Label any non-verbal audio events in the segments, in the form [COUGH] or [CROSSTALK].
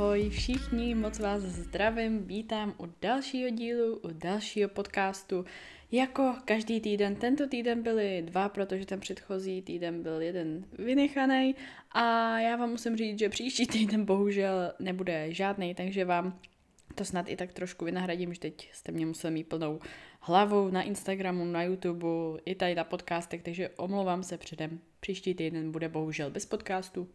Ahoj všichni, moc vás zdravím, vítám u dalšího dílu, u dalšího podcastu. Jako každý týden, tento týden byly dva, protože ten předchozí týden byl jeden vynechaný a já vám musím říct, že příští týden bohužel nebude žádný, takže vám to snad i tak trošku vynahradím, že teď jste mě museli mít plnou hlavu na Instagramu, na YouTube, i tady na podcastech, takže omlouvám se předem. Příští týden bude bohužel bez podcastu,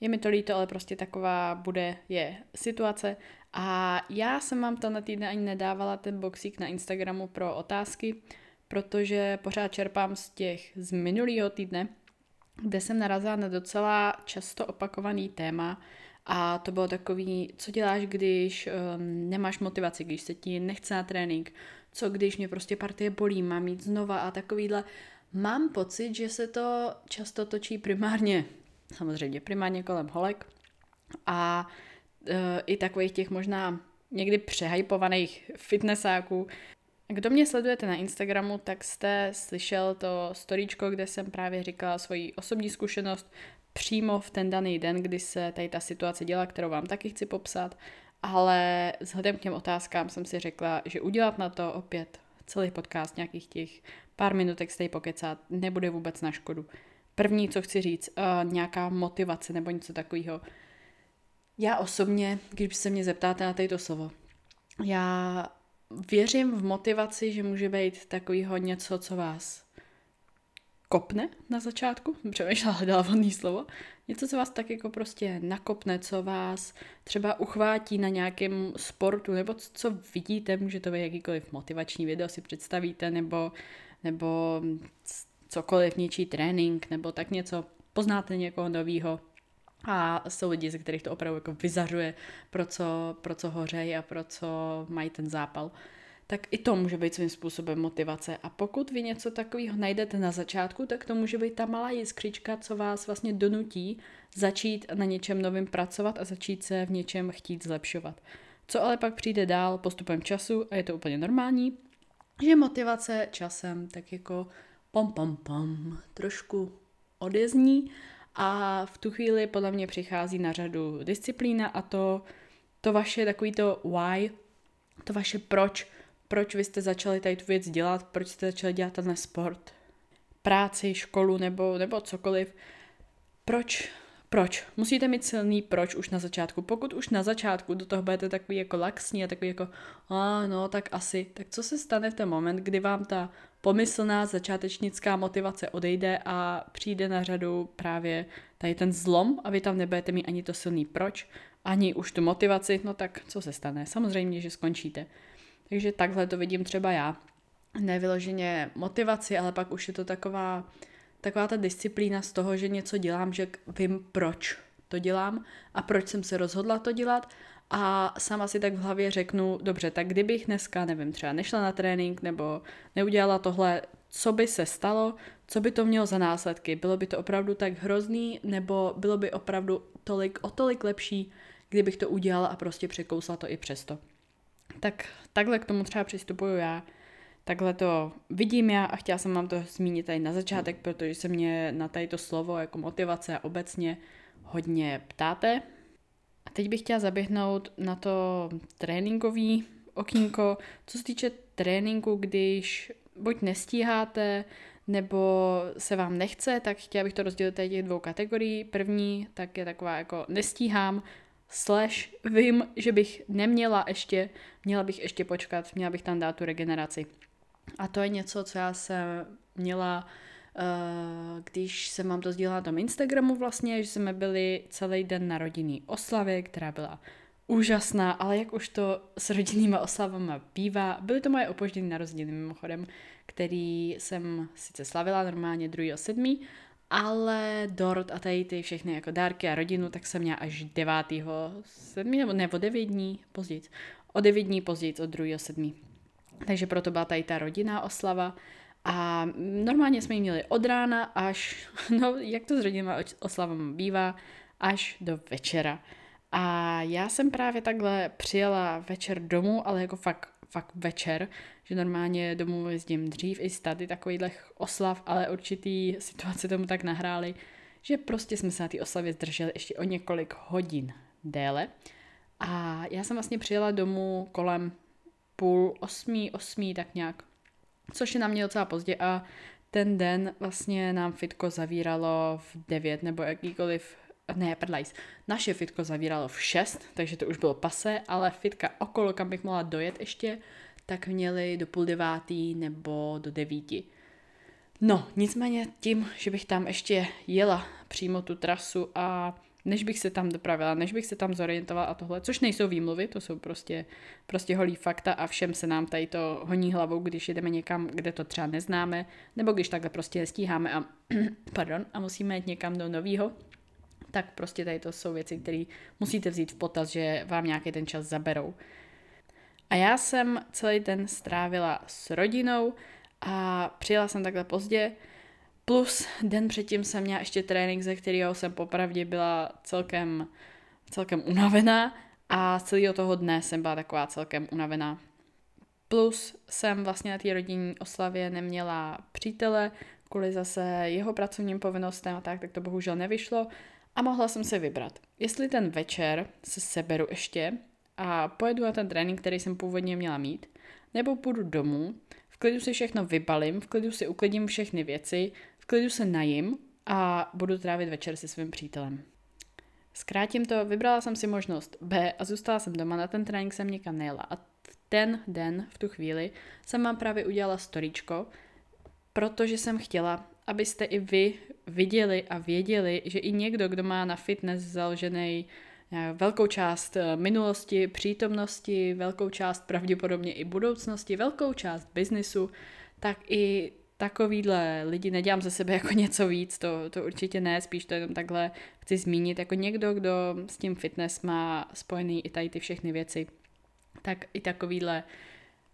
je mi to líto, ale prostě taková bude, je situace. A já jsem vám na týden ani nedávala ten boxík na Instagramu pro otázky, protože pořád čerpám z těch z minulého týdne, kde jsem narazila na docela často opakovaný téma a to bylo takový, co děláš, když um, nemáš motivaci, když se ti nechce na trénink, co když mě prostě partie bolí, mám jít znova a takovýhle. Mám pocit, že se to často točí primárně samozřejmě primárně kolem holek a e, i takových těch možná někdy přehypovaných fitnessáků. Kdo mě sledujete na Instagramu, tak jste slyšel to storíčko, kde jsem právě říkala svoji osobní zkušenost přímo v ten daný den, kdy se tady ta situace dělá, kterou vám taky chci popsat, ale vzhledem k těm otázkám jsem si řekla, že udělat na to opět celý podcast, nějakých těch pár minutek stej pokecat, nebude vůbec na škodu. První, co chci říct, uh, nějaká motivace nebo něco takového. Já osobně, když se mě zeptáte na této slovo, já věřím v motivaci, že může být takového něco, co vás kopne na začátku, přemýšlela, hledala vodní slovo, něco, co vás tak jako prostě nakopne, co vás třeba uchvátí na nějakém sportu, nebo co vidíte, může to být jakýkoliv motivační video, si představíte, nebo, nebo cokoliv, něčí trénink nebo tak něco, poznáte někoho novýho a jsou lidi, ze kterých to opravdu jako vyzařuje, pro co, pro co hořejí a pro co mají ten zápal tak i to může být svým způsobem motivace. A pokud vy něco takového najdete na začátku, tak to může být ta malá jiskřička, co vás vlastně donutí začít na něčem novým pracovat a začít se v něčem chtít zlepšovat. Co ale pak přijde dál postupem času, a je to úplně normální, že motivace časem tak jako pom pom pom trošku odezní a v tu chvíli podle mě přichází na řadu disciplína a to, to vaše takový to why, to vaše proč, proč vy jste začali tady tu věc dělat, proč jste začali dělat ten sport, práci, školu nebo, nebo cokoliv, proč proč? Musíte mít silný proč už na začátku. Pokud už na začátku do toho budete takový jako laxní a takový jako, a no, tak asi, tak co se stane v ten moment, kdy vám ta pomyslná začátečnická motivace odejde a přijde na řadu právě tady ten zlom a vy tam nebudete mít ani to silný proč, ani už tu motivaci, no tak co se stane? Samozřejmě, že skončíte. Takže takhle to vidím třeba já. Nevyloženě motivaci, ale pak už je to taková taková ta disciplína z toho, že něco dělám, že vím, proč to dělám a proč jsem se rozhodla to dělat a sama si tak v hlavě řeknu, dobře, tak kdybych dneska, nevím, třeba nešla na trénink nebo neudělala tohle, co by se stalo, co by to mělo za následky? Bylo by to opravdu tak hrozný nebo bylo by opravdu tolik, o tolik lepší, kdybych to udělala a prostě překousla to i přesto. Tak takhle k tomu třeba přistupuju já takhle to vidím já a chtěla jsem vám to zmínit tady na začátek, protože se mě na tady to slovo jako motivace a obecně hodně ptáte. A teď bych chtěla zaběhnout na to tréninkový okýnko. Co se týče tréninku, když buď nestíháte, nebo se vám nechce, tak chtěla bych to rozdělit tady těch dvou kategorií. První tak je taková jako nestíhám, slash vím, že bych neměla ještě, měla bych ještě počkat, měla bych tam dát tu regeneraci. A to je něco, co já jsem měla, uh, když jsem vám to sdílela na tom Instagramu vlastně, že jsme byli celý den na rodinný oslavě, která byla úžasná, ale jak už to s rodinnýma oslavama bývá, byly to moje opožděné narozeniny mimochodem, který jsem sice slavila normálně 2.7., ale dort a tady ty všechny jako dárky a rodinu, tak jsem měla až 9. 7. nebo nebo 9 dní později. O 9 dní později, od 2.7. Takže proto byla tady ta rodinná oslava. A normálně jsme ji měli od rána až, [LAUGHS] no jak to s rodinnými oslavami bývá, až do večera. A já jsem právě takhle přijela večer domů, ale jako fakt, fakt večer, že normálně domů jezdím dřív i z tady takovýhle oslav, ale určitý situace tomu tak nahrály, že prostě jsme se na té oslavě zdrželi ještě o několik hodin déle. A já jsem vlastně přijela domů kolem půl osmí, osmí, tak nějak, což je na mě docela pozdě a ten den vlastně nám fitko zavíralo v 9 nebo jakýkoliv ne, prdlajs, naše fitko zavíralo v 6, takže to už bylo pase, ale fitka okolo, kam bych mohla dojet ještě, tak měli do půl devátý nebo do devíti. No, nicméně tím, že bych tam ještě jela přímo tu trasu a než bych se tam dopravila, než bych se tam zorientovala a tohle, což nejsou výmluvy, to jsou prostě, prostě holí fakta a všem se nám tady to honí hlavou, když jedeme někam, kde to třeba neznáme, nebo když takhle prostě nestíháme a, [CLEARS THROAT] pardon, a musíme jít někam do nového, tak prostě tady to jsou věci, které musíte vzít v potaz, že vám nějaký ten čas zaberou. A já jsem celý den strávila s rodinou a přijela jsem takhle pozdě, plus den předtím jsem měla ještě trénink, ze kterého jsem popravdě byla celkem, celkem unavená a z celého toho dne jsem byla taková celkem unavená. Plus jsem vlastně na té rodinní oslavě neměla přítele, kvůli zase jeho pracovním povinnostem a tak, tak to bohužel nevyšlo a mohla jsem se vybrat. Jestli ten večer se seberu ještě a pojedu na ten trénink, který jsem původně měla mít, nebo půjdu domů, v klidu si všechno vybalím, v klidu si uklidím všechny věci, klidu se najím a budu trávit večer se svým přítelem. Zkrátím to, vybrala jsem si možnost B a zůstala jsem doma, na ten trénink jsem někam nejela. A ten den, v tu chvíli, jsem vám právě udělala storičko, protože jsem chtěla, abyste i vy viděli a věděli, že i někdo, kdo má na fitness založený eh, velkou část eh, minulosti, přítomnosti, velkou část pravděpodobně i budoucnosti, velkou část biznisu, tak i takovýhle lidi, nedělám ze sebe jako [LAUGHS] něco víc, to, to určitě ne, spíš to jenom takhle chci zmínit, jako někdo, kdo s tím fitness má spojený i tady ty všechny věci, tak i takovýhle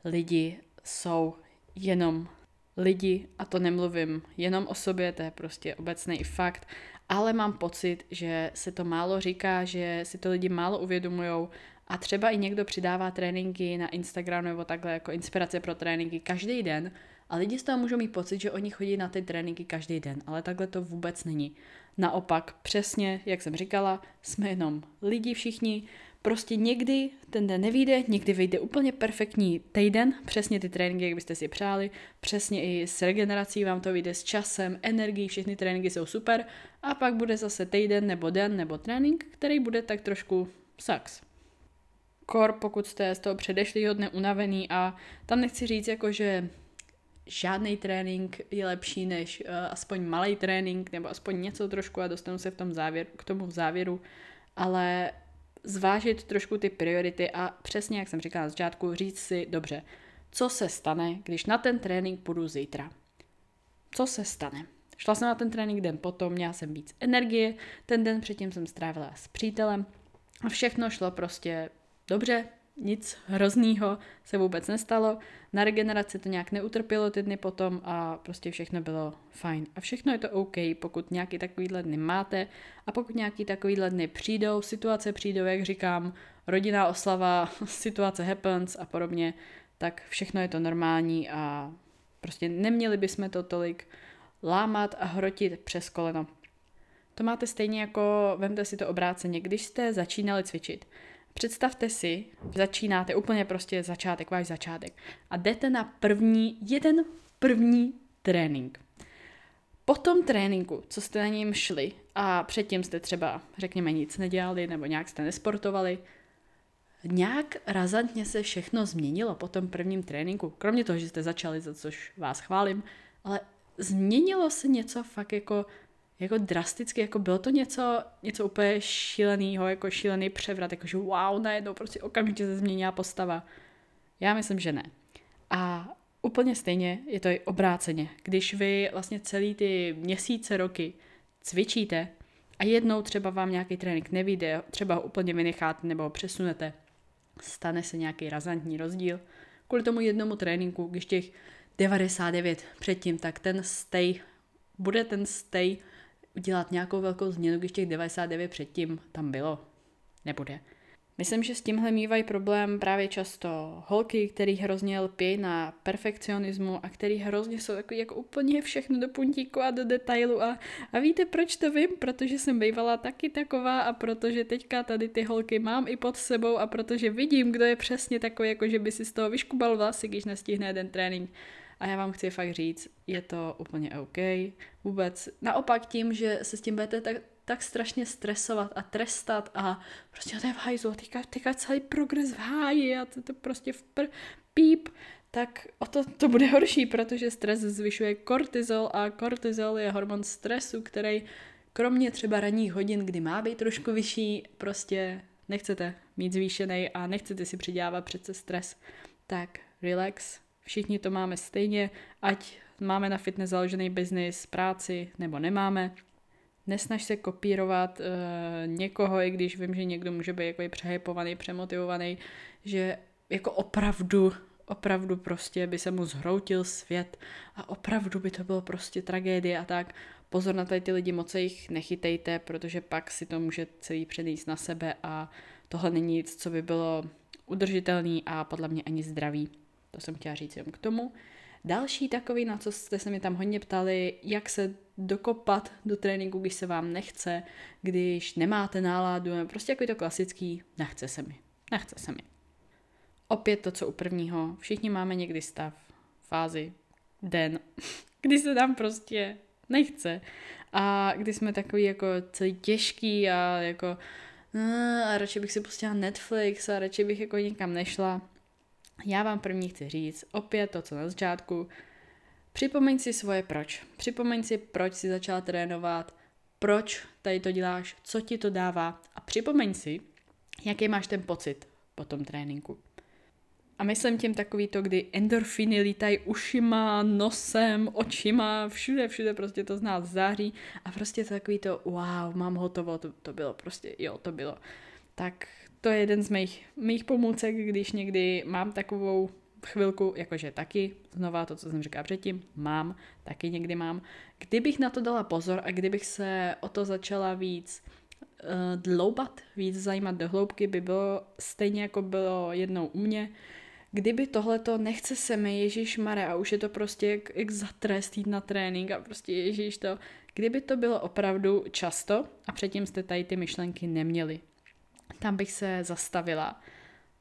lidi jsou jenom lidi, a to nemluvím jenom o sobě, to je prostě obecný fakt, ale mám pocit, že se to málo říká, že si to lidi málo uvědomují a třeba i někdo přidává tréninky na Instagram nebo takhle jako inspirace pro tréninky každý den a lidi z toho můžou mít pocit, že oni chodí na ty tréninky každý den, ale takhle to vůbec není. Naopak, přesně, jak jsem říkala, jsme jenom lidi všichni, Prostě někdy ten den nevíde, někdy vyjde úplně perfektní týden, přesně ty tréninky, jak byste si přáli, přesně i s regenerací vám to vyjde s časem, energií, všechny tréninky jsou super a pak bude zase týden nebo den nebo trénink, který bude tak trošku sucks. Kor, pokud jste z toho předešlého dne unavený a tam nechci říct jako, že žádný trénink je lepší než uh, aspoň malý trénink nebo aspoň něco trošku a dostanu se v tom závěr, k tomu v závěru, ale zvážit trošku ty priority a přesně, jak jsem říkala na začátku, říct si, dobře, co se stane, když na ten trénink půjdu zítra. Co se stane? Šla jsem na ten trénink den potom, měla jsem víc energie, ten den předtím jsem strávila s přítelem a všechno šlo prostě dobře, nic hroznýho se vůbec nestalo, na regeneraci to nějak neutrpělo ty dny potom a prostě všechno bylo fajn. A všechno je to OK, pokud nějaký takovýhle dny máte a pokud nějaký takovýhle dny přijdou, situace přijdou, jak říkám, rodinná oslava, [LAUGHS] situace happens a podobně, tak všechno je to normální a prostě neměli bychom to tolik lámat a hrotit přes koleno. To máte stejně jako, vemte si to obráceně, když jste začínali cvičit Představte si, začínáte úplně prostě začátek, váš začátek a jdete na první, jeden první trénink. Po tom tréninku, co jste na něm šli a předtím jste třeba, řekněme, nic nedělali nebo nějak jste nesportovali, nějak razantně se všechno změnilo po tom prvním tréninku. Kromě toho, že jste začali, za což vás chválím, ale změnilo se něco fakt jako jako drasticky, jako bylo to něco, něco úplně šíleného, jako šílený převrat, jako že wow, najednou prostě okamžitě se změnila postava. Já myslím, že ne. A úplně stejně je to i obráceně. Když vy vlastně celý ty měsíce, roky cvičíte a jednou třeba vám nějaký trénink nevíde, třeba ho úplně vynecháte nebo ho přesunete, stane se nějaký razantní rozdíl. Kvůli tomu jednomu tréninku, když těch 99 předtím, tak ten stay, bude ten stay udělat nějakou velkou změnu, když těch 99 předtím tam bylo. Nebude. Myslím, že s tímhle mývají problém právě často holky, který hrozně lpí na perfekcionismu a který hrozně jsou takový jako úplně všechno do puntíku a do detailu a, a víte proč to vím? Protože jsem bývala taky taková a protože teďka tady ty holky mám i pod sebou a protože vidím, kdo je přesně takový, jako že by si z toho vyškubal vlasy, když nestihne jeden trénink. A já vám chci fakt říct, je to úplně OK. Vůbec naopak tím, že se s tím budete tak, tak strašně stresovat a trestat a prostě to je v hajzlu, teďka, teďka celý progres v háji a to, to prostě v pr, píp, tak o to, to bude horší, protože stres zvyšuje kortizol a kortizol je hormon stresu, který kromě třeba ranních hodin, kdy má být trošku vyšší, prostě nechcete mít zvýšený a nechcete si přidělávat přece stres. Tak relax, všichni to máme stejně, ať máme na fitness založený biznis, práci nebo nemáme, Nesnaž se kopírovat uh, někoho, i když vím, že někdo může být jako přehypovaný, přemotivovaný, že jako opravdu, opravdu prostě by se mu zhroutil svět a opravdu by to bylo prostě tragédie a tak. Pozor na tady ty lidi, moc se jich nechytejte, protože pak si to může celý předjíst na sebe a tohle není nic, co by bylo udržitelný a podle mě ani zdravý. To jsem chtěla říct jen k tomu. Další takový, na co jste se mi tam hodně ptali, jak se dokopat do tréninku, když se vám nechce, když nemáte náladu, prostě jako to klasický, nechce se mi, nechce se mi. Opět to, co u prvního, všichni máme někdy stav, fázi, den, [LAUGHS] kdy se nám prostě nechce a kdy jsme takový jako celý těžký a jako a radši bych si pustila Netflix a radši bych jako nikam nešla. Já vám první chci říct, opět to, co na začátku, připomeň si svoje proč. Připomeň si, proč si začala trénovat, proč tady to děláš, co ti to dává a připomeň si, jaký máš ten pocit po tom tréninku. A myslím tím takový to, kdy endorfiny lítají ušima, nosem, očima, všude, všude prostě to z nás září a prostě to takový to wow, mám hotovo, to, to bylo prostě, jo, to bylo. Tak to je jeden z mých, mých pomůcek, když někdy mám takovou chvilku, jakože taky, znova to, co jsem říkala předtím, mám, taky někdy mám. Kdybych na to dala pozor a kdybych se o to začala víc uh, dloubat, víc zajímat do hloubky, by bylo stejně jako bylo jednou u mě, kdyby tohleto nechce se mi Ježíš Mare a už je to prostě jak, jak za trest jít na trénink a prostě Ježíš to, kdyby to bylo opravdu často a předtím jste tady ty myšlenky neměli, tam bych se zastavila,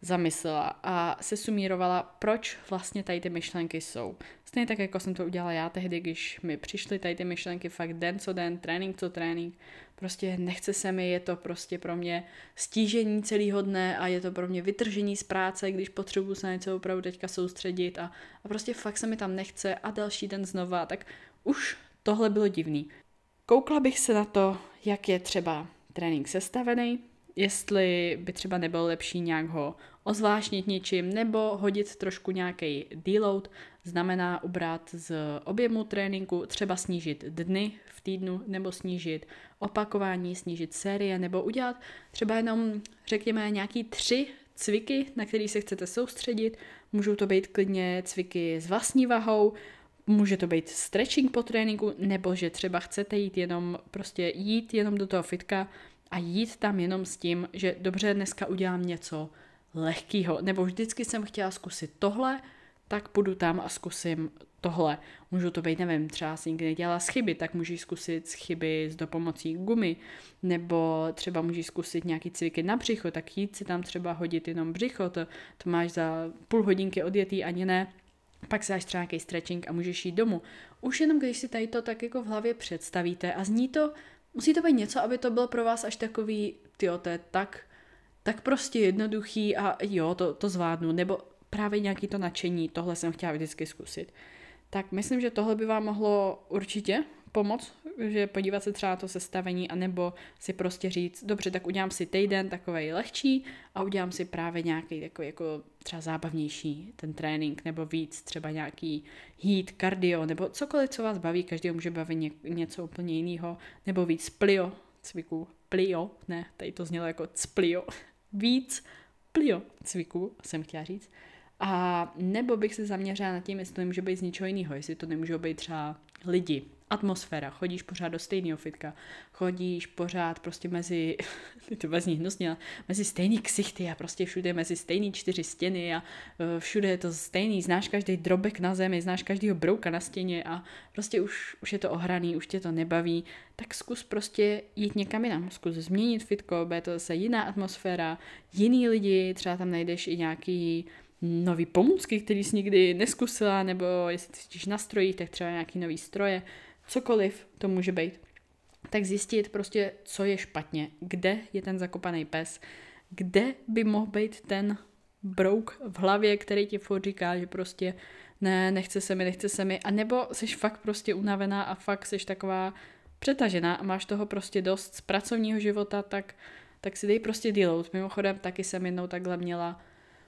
zamyslela a se sumírovala, proč vlastně tady ty myšlenky jsou. Stejně tak, jako jsem to udělala já tehdy, když mi přišly tady ty myšlenky fakt den co den, trénink co trénink. Prostě nechce se mi, je to prostě pro mě stížení celého dne a je to pro mě vytržení z práce, když potřebuji se na něco opravdu teďka soustředit a, a prostě fakt se mi tam nechce a další den znova, tak už tohle bylo divný. Koukla bych se na to, jak je třeba trénink sestavený, jestli by třeba nebylo lepší nějak ho ozvláštnit něčím nebo hodit trošku nějaký deload, znamená ubrat z objemu tréninku, třeba snížit dny v týdnu nebo snížit opakování, snížit série nebo udělat třeba jenom, řekněme, nějaký tři cviky, na který se chcete soustředit. Můžou to být klidně cviky s vlastní vahou, může to být stretching po tréninku, nebo že třeba chcete jít jenom, prostě jít jenom do toho fitka a jít tam jenom s tím, že dobře, dneska udělám něco lehkého, nebo vždycky jsem chtěla zkusit tohle, tak půjdu tam a zkusím tohle. Můžu to být, nevím, třeba si nikdy nedělala z chyby, tak můžeš zkusit z chyby s dopomocí gumy, nebo třeba můžeš zkusit nějaký cviky na břicho, tak jít si tam třeba hodit jenom břicho, to, to máš za půl hodinky odjetý, ani ne, pak si dáš třeba nějaký stretching a můžeš jít domů. Už jenom když si tady to tak jako v hlavě představíte a zní to Musí to být něco, aby to bylo pro vás až takový, tyjo, to je tak, tak prostě jednoduchý a jo, to, to zvládnu, nebo právě nějaký to nadšení, tohle jsem chtěla vždycky zkusit. Tak myslím, že tohle by vám mohlo určitě pomoct, že podívat se třeba na to sestavení, anebo si prostě říct, dobře, tak udělám si týden takový lehčí a udělám si právě nějaký takový jako třeba zábavnější ten trénink, nebo víc, třeba nějaký heat, kardio, nebo cokoliv, co vás baví, každý může bavit ně, něco úplně jiného, nebo víc plio cviků, plio, ne, tady to znělo jako splio, [LAUGHS] víc plio cviků, jsem chtěla říct, a nebo bych se zaměřila na tím, jestli to nemůže být z ničeho jiného, jestli to nemůžou být třeba lidi, atmosféra, chodíš pořád do stejného fitka, chodíš pořád prostě mezi, [LAUGHS] to vezní hnusně, mezi stejný ksichty a prostě všude mezi stejný čtyři stěny a uh, všude je to stejný, znáš každý drobek na zemi, znáš každýho brouka na stěně a prostě už, už je to ohraný, už tě to nebaví, tak zkus prostě jít někam jinam, zkus změnit fitko, bude to zase jiná atmosféra, jiný lidi, třeba tam najdeš i nějaký nový pomůcky, který jsi nikdy neskusila, nebo jestli cítíš na strojích, tak třeba nějaký nový stroje, cokoliv to může být. Tak zjistit prostě, co je špatně, kde je ten zakopaný pes, kde by mohl být ten brouk v hlavě, který ti furt říká, že prostě ne, nechce se mi, nechce se mi, a nebo jsi fakt prostě unavená a fakt jsi taková přetažená a máš toho prostě dost z pracovního života, tak, tak si dej prostě deload. Mimochodem taky jsem jednou takhle měla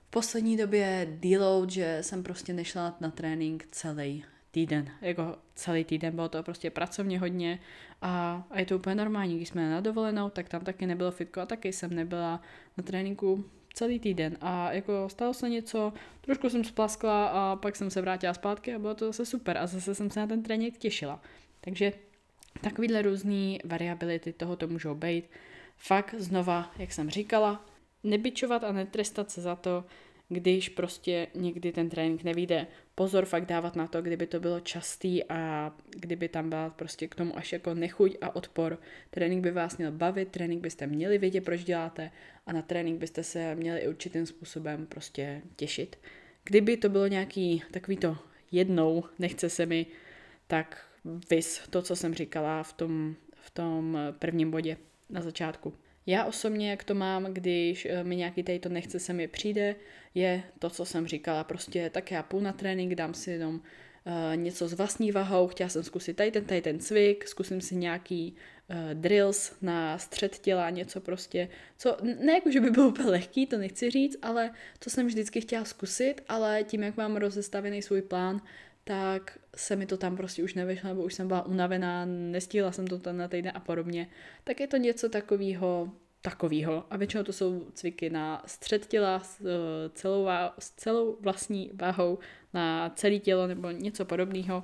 v poslední době deload, že jsem prostě nešla na trénink celý týden, jako celý týden, bylo to prostě pracovně hodně a, a je to úplně normální, když jsme na dovolenou, tak tam taky nebylo fitko a taky jsem nebyla na tréninku celý týden a jako stalo se něco, trošku jsem splaskla a pak jsem se vrátila zpátky a bylo to zase super a zase jsem se na ten trénink těšila. Takže takovýhle různé variability toho to můžou být. Fakt znova, jak jsem říkala, nebyčovat a netrestat se za to, když prostě někdy ten trénink nevíde. Pozor fakt dávat na to, kdyby to bylo častý a kdyby tam byla prostě k tomu až jako nechuť a odpor. Trénink by vás měl bavit, trénink byste měli vědět, proč děláte a na trénink byste se měli určitým způsobem prostě těšit. Kdyby to bylo nějaký takový to jednou, nechce se mi, tak vys to, co jsem říkala v tom, v tom prvním bodě na začátku. Já osobně, jak to mám, když eh, mi nějaký tady to nechce se mi přijde, je to, co jsem říkala, prostě tak já půl na trénink, dám si jenom uh, něco s vlastní vahou, chtěla jsem zkusit tady ten, tady ten cvik, zkusím si nějaký uh, drills na střed těla, něco prostě, co ne jako, že by bylo úplně lehký, to nechci říct, ale to jsem vždycky chtěla zkusit, ale tím, jak mám rozestavený svůj plán, tak se mi to tam prostě už nevyšlo, nebo už jsem byla unavená, nestihla jsem to ten na týden a podobně, tak je to něco takového, takového. A většinou to jsou cviky na střed těla s eh, celou, s celou vlastní váhou na celé tělo nebo něco podobného.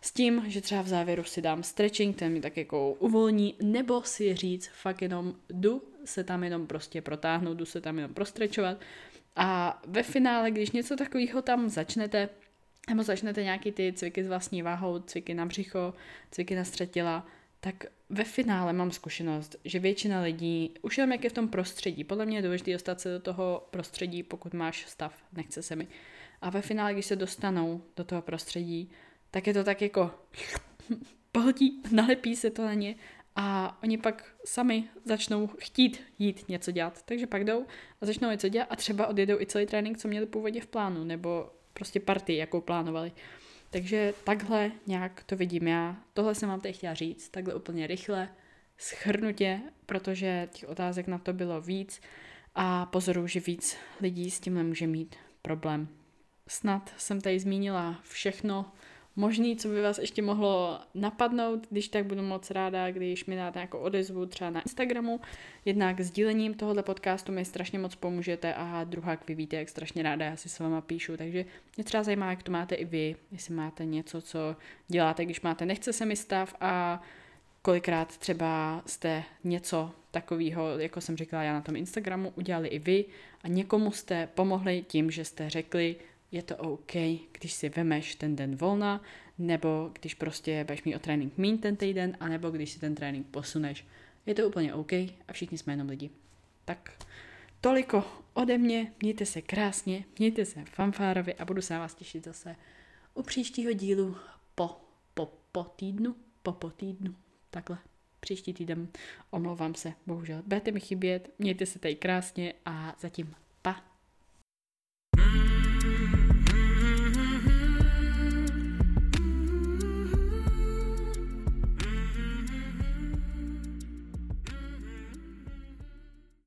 S tím, že třeba v závěru si dám stretching, ten mi tak jako uvolní, nebo si říct fakt jenom jdu se tam jenom prostě protáhnout, jdu se tam jenom prostrečovat. A ve finále, když něco takového tam začnete, nebo začnete nějaký ty cviky s vlastní váhou, cviky na břicho, cviky na střed těla, tak ve finále mám zkušenost, že většina lidí, už jenom jak je v tom prostředí, podle mě je důležité dostat se do toho prostředí, pokud máš stav, nechce se mi. A ve finále, když se dostanou do toho prostředí, tak je to tak jako [LAUGHS] pohltí, nalepí se to na ně a oni pak sami začnou chtít jít něco dělat. Takže pak jdou a začnou něco dělat a třeba odjedou i celý trénink, co měli původně v plánu, nebo prostě party, jakou plánovali. Takže takhle nějak to vidím já. Tohle jsem vám teď chtěla říct, takhle úplně rychle, schrnutě, protože těch otázek na to bylo víc a pozoruju, že víc lidí s tímhle může mít problém. Snad jsem tady zmínila všechno, možný, co by vás ještě mohlo napadnout, když tak budu moc ráda, když mi dáte nějakou odezvu třeba na Instagramu. Jednak sdílením tohoto podcastu mi strašně moc pomůžete a druhá, vy víte, jak strašně ráda já si s váma píšu, takže mě třeba zajímá, jak to máte i vy, jestli máte něco, co děláte, když máte nechce se mi stav a kolikrát třeba jste něco takového, jako jsem říkala já na tom Instagramu, udělali i vy a někomu jste pomohli tím, že jste řekli, je to OK, když si vemeš ten den volna, nebo když prostě budeš mít o trénink mín ten týden, anebo když si ten trénink posuneš. Je to úplně OK a všichni jsme jenom lidi. Tak toliko ode mě, mějte se krásně, mějte se fanfárově a budu se na vás těšit zase u příštího dílu po, po, po týdnu, po, po týdnu, takhle příští týden. Omlouvám se, bohužel. Budete mi chybět, mějte se tady krásně a zatím pa.